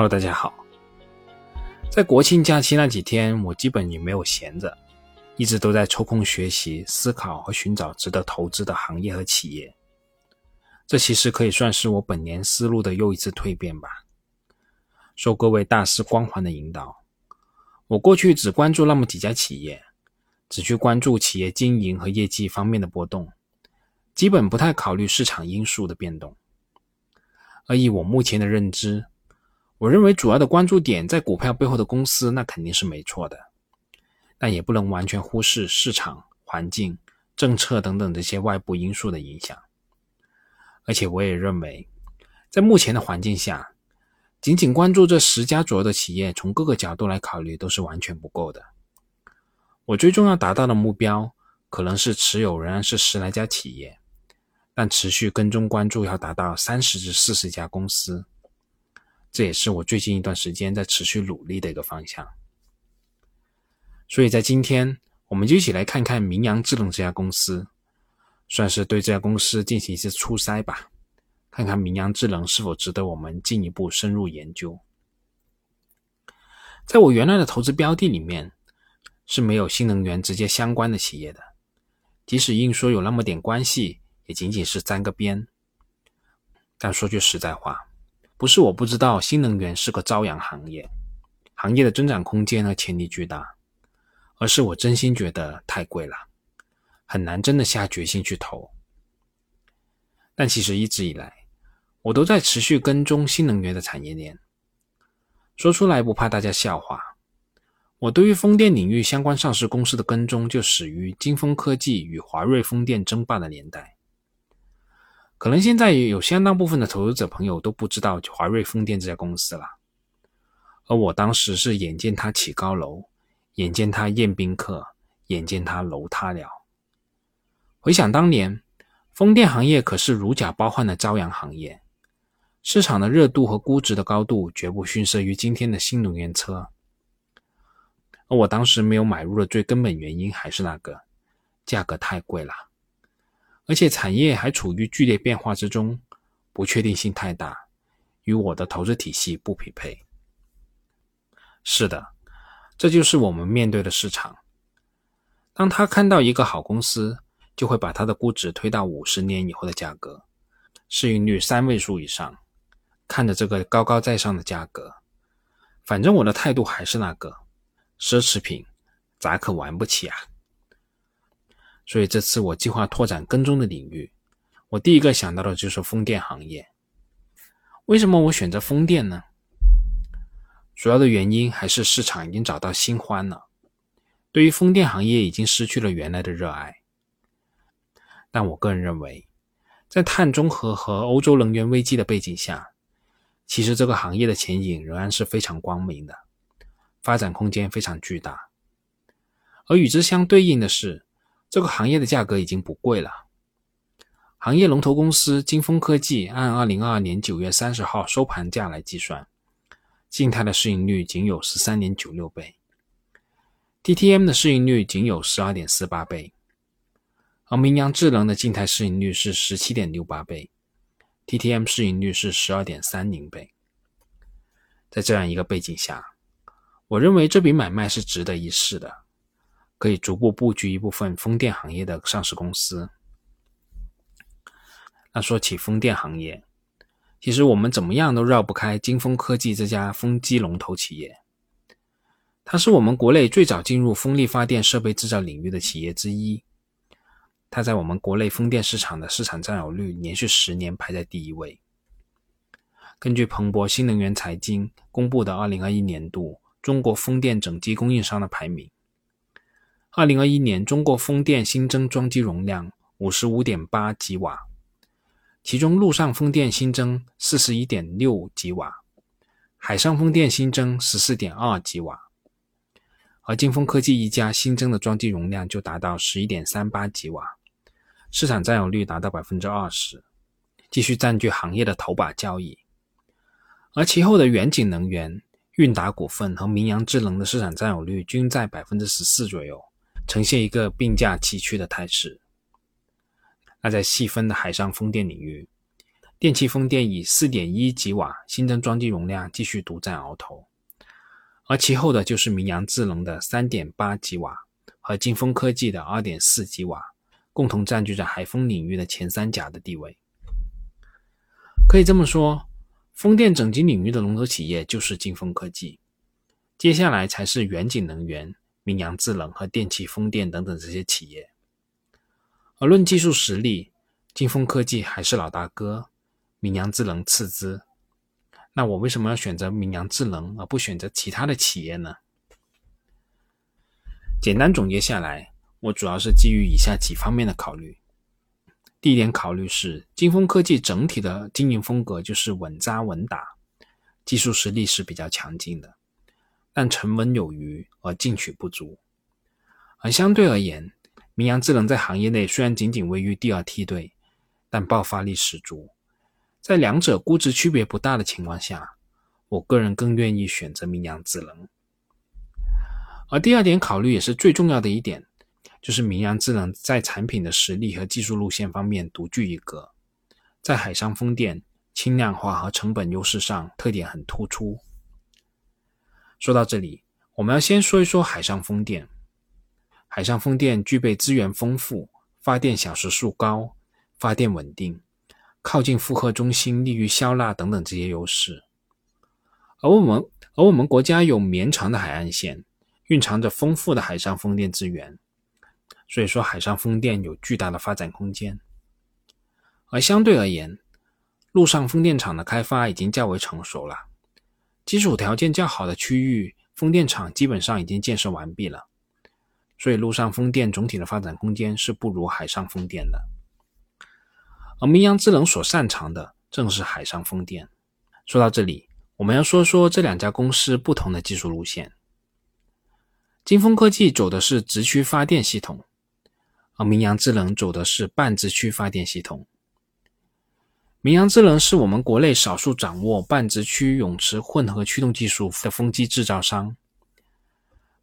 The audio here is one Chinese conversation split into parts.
Hello，大家好。在国庆假期那几天，我基本也没有闲着，一直都在抽空学习、思考和寻找值得投资的行业和企业。这其实可以算是我本年思路的又一次蜕变吧。受各位大师光环的引导，我过去只关注那么几家企业，只去关注企业经营和业绩方面的波动，基本不太考虑市场因素的变动。而以我目前的认知，我认为主要的关注点在股票背后的公司，那肯定是没错的，但也不能完全忽视市场环境、政策等等这些外部因素的影响。而且我也认为，在目前的环境下，仅仅关注这十家左右的企业，从各个角度来考虑都是完全不够的。我最重要达到的目标，可能是持有仍然是十来家企业，但持续跟踪关注要达到三十至四十家公司。这也是我最近一段时间在持续努力的一个方向。所以在今天，我们就一起来看看明阳智能这家公司，算是对这家公司进行一次初筛吧，看看明阳智能是否值得我们进一步深入研究。在我原来的投资标的里面，是没有新能源直接相关的企业的，即使硬说有那么点关系，也仅仅是沾个边。但说句实在话。不是我不知道新能源是个朝阳行业，行业的增长空间和潜力巨大，而是我真心觉得太贵了，很难真的下决心去投。但其实一直以来，我都在持续跟踪新能源的产业链。说出来不怕大家笑话，我对于风电领域相关上市公司的跟踪，就始于金风科技与华瑞风电争霸的年代。可能现在有相当部分的投资者朋友都不知道华瑞风电这家公司了，而我当时是眼见它起高楼，眼见它宴宾客，眼见它楼塌了。回想当年，风电行业可是如假包换的朝阳行业，市场的热度和估值的高度绝不逊色于今天的新能源车。而我当时没有买入的最根本原因还是那个，价格太贵了。而且产业还处于剧烈变化之中，不确定性太大，与我的投资体系不匹配。是的，这就是我们面对的市场。当他看到一个好公司，就会把它的估值推到五十年以后的价格，市盈率三位数以上，看着这个高高在上的价格。反正我的态度还是那个，奢侈品咋可玩不起啊？所以这次我计划拓展跟踪的领域，我第一个想到的就是风电行业。为什么我选择风电呢？主要的原因还是市场已经找到新欢了，对于风电行业已经失去了原来的热爱。但我个人认为，在碳中和和欧洲能源危机的背景下，其实这个行业的前景仍然是非常光明的，发展空间非常巨大。而与之相对应的是。这个行业的价格已经不贵了。行业龙头公司金风科技按二零二二年九月三十号收盘价来计算，静态的市盈率仅有十三点九六倍，TTM 的市盈率仅有十二点四八倍，而明阳智能的静态市盈率是十七点六八倍，TTM 市盈率是十二点三零倍。在这样一个背景下，我认为这笔买卖是值得一试的。可以逐步布局一部分风电行业的上市公司。那说起风电行业，其实我们怎么样都绕不开金风科技这家风机龙头企业。它是我们国内最早进入风力发电设备制造领域的企业之一。它在我们国内风电市场的市场占有率连续十年排在第一位。根据彭博新能源财经公布的二零二一年度中国风电整机供应商的排名。二零二一年，中国风电新增装机容量五十五点八吉瓦，其中陆上风电新增四十一点六吉瓦，海上风电新增十四点二吉瓦，而金风科技一家新增的装机容量就达到十一点三八吉瓦，市场占有率达到百分之二十，继续占据行业的头把交椅。而其后的远景能源、韵达股份和明阳智能的市场占有率均在百分之十四左右。呈现一个并驾齐驱的态势。那在细分的海上风电领域，电气风电以四点一吉瓦新增装机容量继续独占鳌头，而其后的就是明阳智能的三点八吉瓦和金风科技的二点四吉瓦，共同占据着海风领域的前三甲的地位。可以这么说，风电整机领域的龙头企业就是金风科技，接下来才是远景能源、明阳智能和电气风电等等这些企业。而论技术实力，金风科技还是老大哥，明阳智能次之。那我为什么要选择明阳智能而不选择其他的企业呢？简单总结下来，我主要是基于以下几方面的考虑。第一点考虑是，金风科技整体的经营风格就是稳扎稳打，技术实力是比较强劲的，但沉稳有余而进取不足。而相对而言，明阳智能在行业内虽然仅仅位于第二梯队，但爆发力十足。在两者估值区别不大的情况下，我个人更愿意选择明阳智能。而第二点考虑也是最重要的一点。就是明阳智能在产品的实力和技术路线方面独具一格，在海上风电轻量化和成本优势上特点很突出。说到这里，我们要先说一说海上风电。海上风电具备资源丰富、发电小时数高、发电稳定、靠近负荷中心、利于消纳等等这些优势。而我们而我们国家有绵长的海岸线，蕴藏着丰富的海上风电资源。所以说，海上风电有巨大的发展空间。而相对而言，陆上风电场的开发已经较为成熟了，基础条件较好的区域，风电场基本上已经建设完毕了。所以，陆上风电总体的发展空间是不如海上风电的。而明阳智能所擅长的正是海上风电。说到这里，我们要说说这两家公司不同的技术路线。金风科技走的是直驱发电系统。而明阳智能走的是半直驱发电系统。明阳智能是我们国内少数掌握半直驱泳池混合驱动技术的风机制造商。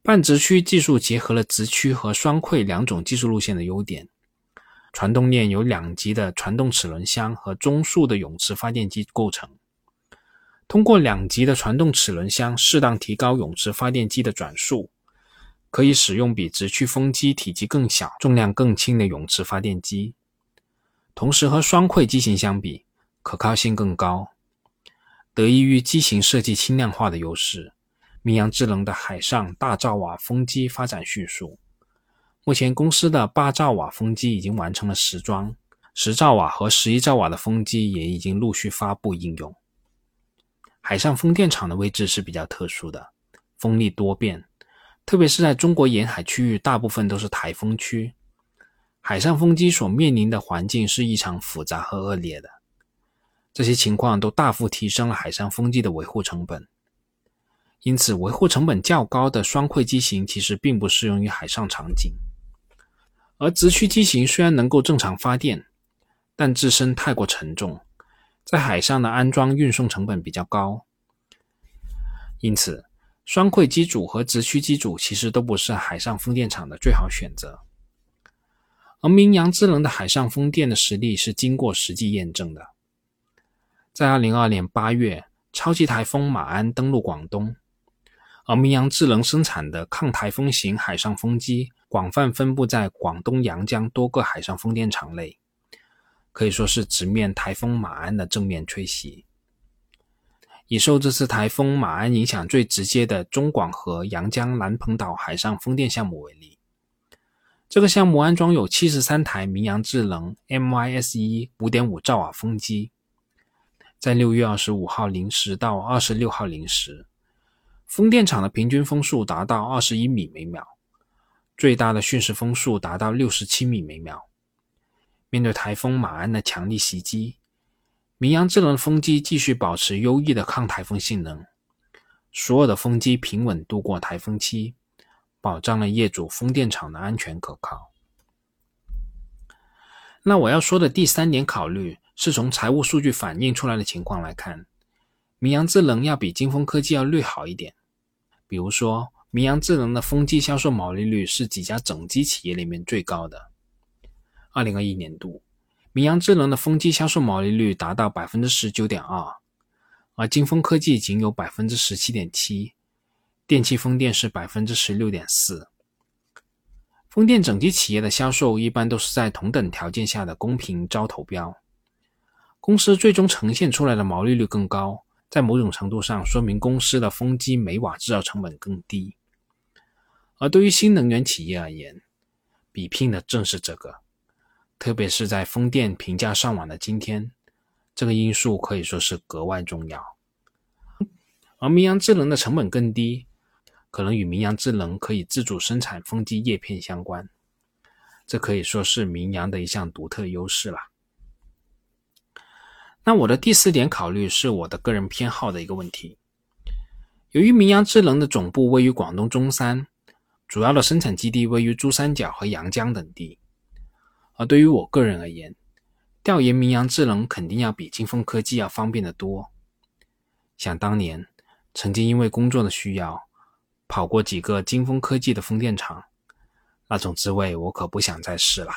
半直驱技术结合了直驱和双馈两种技术路线的优点。传动链由两级的传动齿轮箱和中速的泳池发电机构成。通过两级的传动齿轮箱，适当提高泳池发电机的转速。可以使用比直驱风机体积更小、重量更轻的泳池发电机，同时和双馈机型相比，可靠性更高。得益于机型设计轻量化的优势，明阳智能的海上大兆瓦风机发展迅速。目前，公司的八兆瓦风机已经完成了实装，十兆瓦和十一兆瓦的风机也已经陆续发布应用。海上风电场的位置是比较特殊的，风力多变。特别是在中国沿海区域，大部分都是台风区，海上风机所面临的环境是异常复杂和恶劣的。这些情况都大幅提升了海上风机的维护成本。因此，维护成本较高的双馈机型其实并不适用于海上场景。而直驱机型虽然能够正常发电，但自身太过沉重，在海上的安装运送成本比较高。因此，双馈机组和直驱机组其实都不是海上风电场的最好选择，而明阳智能的海上风电的实力是经过实际验证的。在二零二二年八月，超级台风马鞍登陆广东，而明阳智能生产的抗台风型海上风机广泛分布在广东阳江多个海上风电场内，可以说是直面台风马鞍的正面吹袭。以受这次台风马鞍影响最直接的中广和阳江南鹏岛海上风电项目为例，这个项目安装有七十三台明阳智能 MYSE 五点五兆瓦风机，在六月二十五号零时到二十六号零时，风电场的平均风速达到二十一米每秒，最大的瞬时风速达到六十七米每秒。面对台风马鞍的强力袭击。明阳智能风机继续保持优异的抗台风性能，所有的风机平稳度过台风期，保障了业主风电场的安全可靠。那我要说的第三点考虑，是从财务数据反映出来的情况来看，明阳智能要比金风科技要略好一点。比如说，明阳智能的风机销售毛利率是几家整机企业里面最高的。二零二一年度。明阳智能的风机销售毛利率达到百分之十九点二，而金风科技仅有百分之十七点七，电气风电是百分之十六点四。风电整机企业的销售一般都是在同等条件下的公平招投标，公司最终呈现出来的毛利率更高，在某种程度上说明公司的风机每瓦制造成本更低。而对于新能源企业而言，比拼的正是这个，特别是在风电平价上网的今天，这个因素可以说是格外重要。而明阳智能的成本更低。可能与明阳智能可以自主生产风机叶片相关，这可以说是明阳的一项独特优势了。那我的第四点考虑是我的个人偏好的一个问题。由于明阳智能的总部位于广东中山，主要的生产基地位于珠三角和阳江等地，而对于我个人而言，调研明阳智能肯定要比金风科技要方便得多。想当年，曾经因为工作的需要。跑过几个金风科技的风电场，那种滋味我可不想再试了。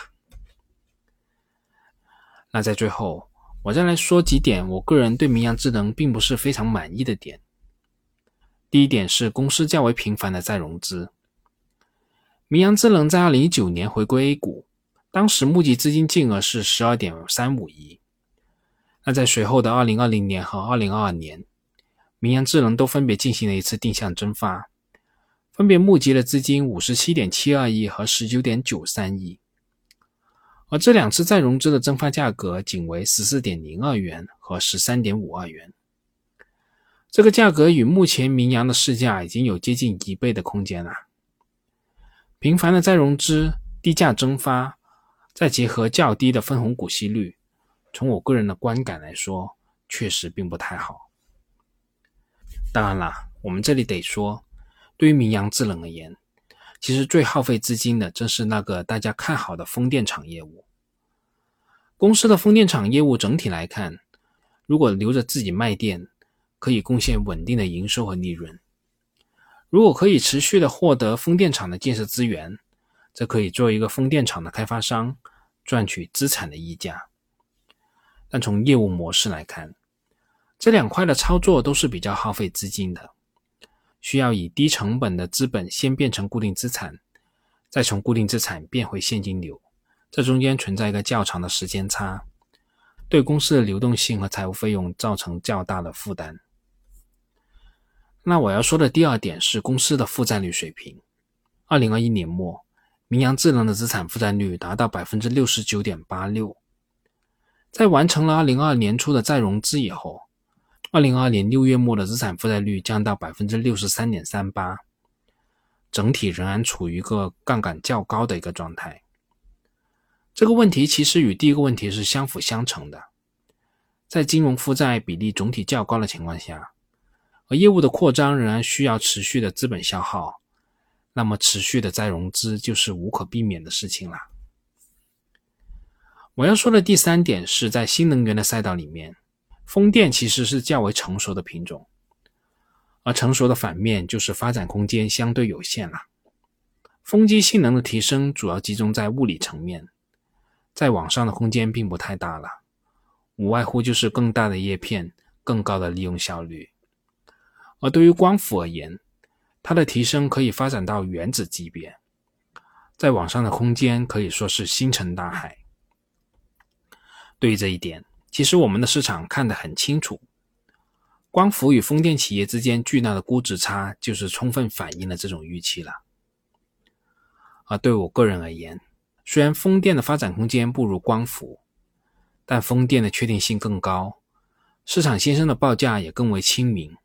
那在最后，我再来说几点我个人对明阳智能并不是非常满意的点。第一点是公司较为频繁的再融资。明阳智能在二零一九年回归 A 股，当时募集资金金额是十二点三五亿。那在随后的二零二零年和二零二二年，明阳智能都分别进行了一次定向增发。分别募集了资金五十七点七二亿和十九点九三亿，而这两次再融资的增发价格仅为十四点零二元和十三点五二元，这个价格与目前明阳的市价已经有接近一倍的空间了。频繁的再融资、低价增发，再结合较低的分红股息率，从我个人的观感来说，确实并不太好。当然了，我们这里得说。对于明阳制冷而言，其实最耗费资金的正是那个大家看好的风电场业务。公司的风电场业务整体来看，如果留着自己卖电，可以贡献稳定的营收和利润；如果可以持续的获得风电场的建设资源，则可以做一个风电场的开发商，赚取资产的溢价。但从业务模式来看，这两块的操作都是比较耗费资金的。需要以低成本的资本先变成固定资产，再从固定资产变回现金流，这中间存在一个较长的时间差，对公司的流动性和财务费用造成较大的负担。那我要说的第二点是公司的负债率水平。二零二一年末，明阳智能的资产负债率达到百分之六十九点八六，在完成了二零二二年初的再融资以后。二零二二年六月末的资产负债率降到百分之六十三点三八，整体仍然处于一个杠杆较高的一个状态。这个问题其实与第一个问题是相辅相成的。在金融负债比例总体较高的情况下，而业务的扩张仍然需要持续的资本消耗，那么持续的再融资就是无可避免的事情了。我要说的第三点是在新能源的赛道里面。风电其实是较为成熟的品种，而成熟的反面就是发展空间相对有限了。风机性能的提升主要集中在物理层面，在网上的空间并不太大了，无外乎就是更大的叶片、更高的利用效率。而对于光伏而言，它的提升可以发展到原子级别，在网上的空间可以说是星辰大海。对于这一点，其实我们的市场看得很清楚，光伏与风电企业之间巨大的估值差，就是充分反映了这种预期了。而对我个人而言，虽然风电的发展空间不如光伏，但风电的确定性更高，市场先生的报价也更为亲民。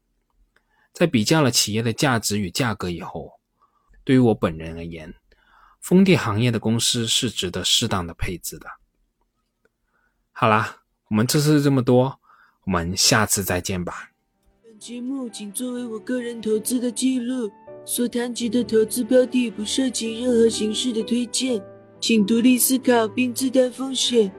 在比较了企业的价值与价格以后，对于我本人而言，风电行业的公司是值得适当的配置的。好啦。我们这次这么多，我们下次再见吧。本节目仅作为我个人投资的记录，所谈及的投资标的不涉及任何形式的推荐，请独立思考并自担风险。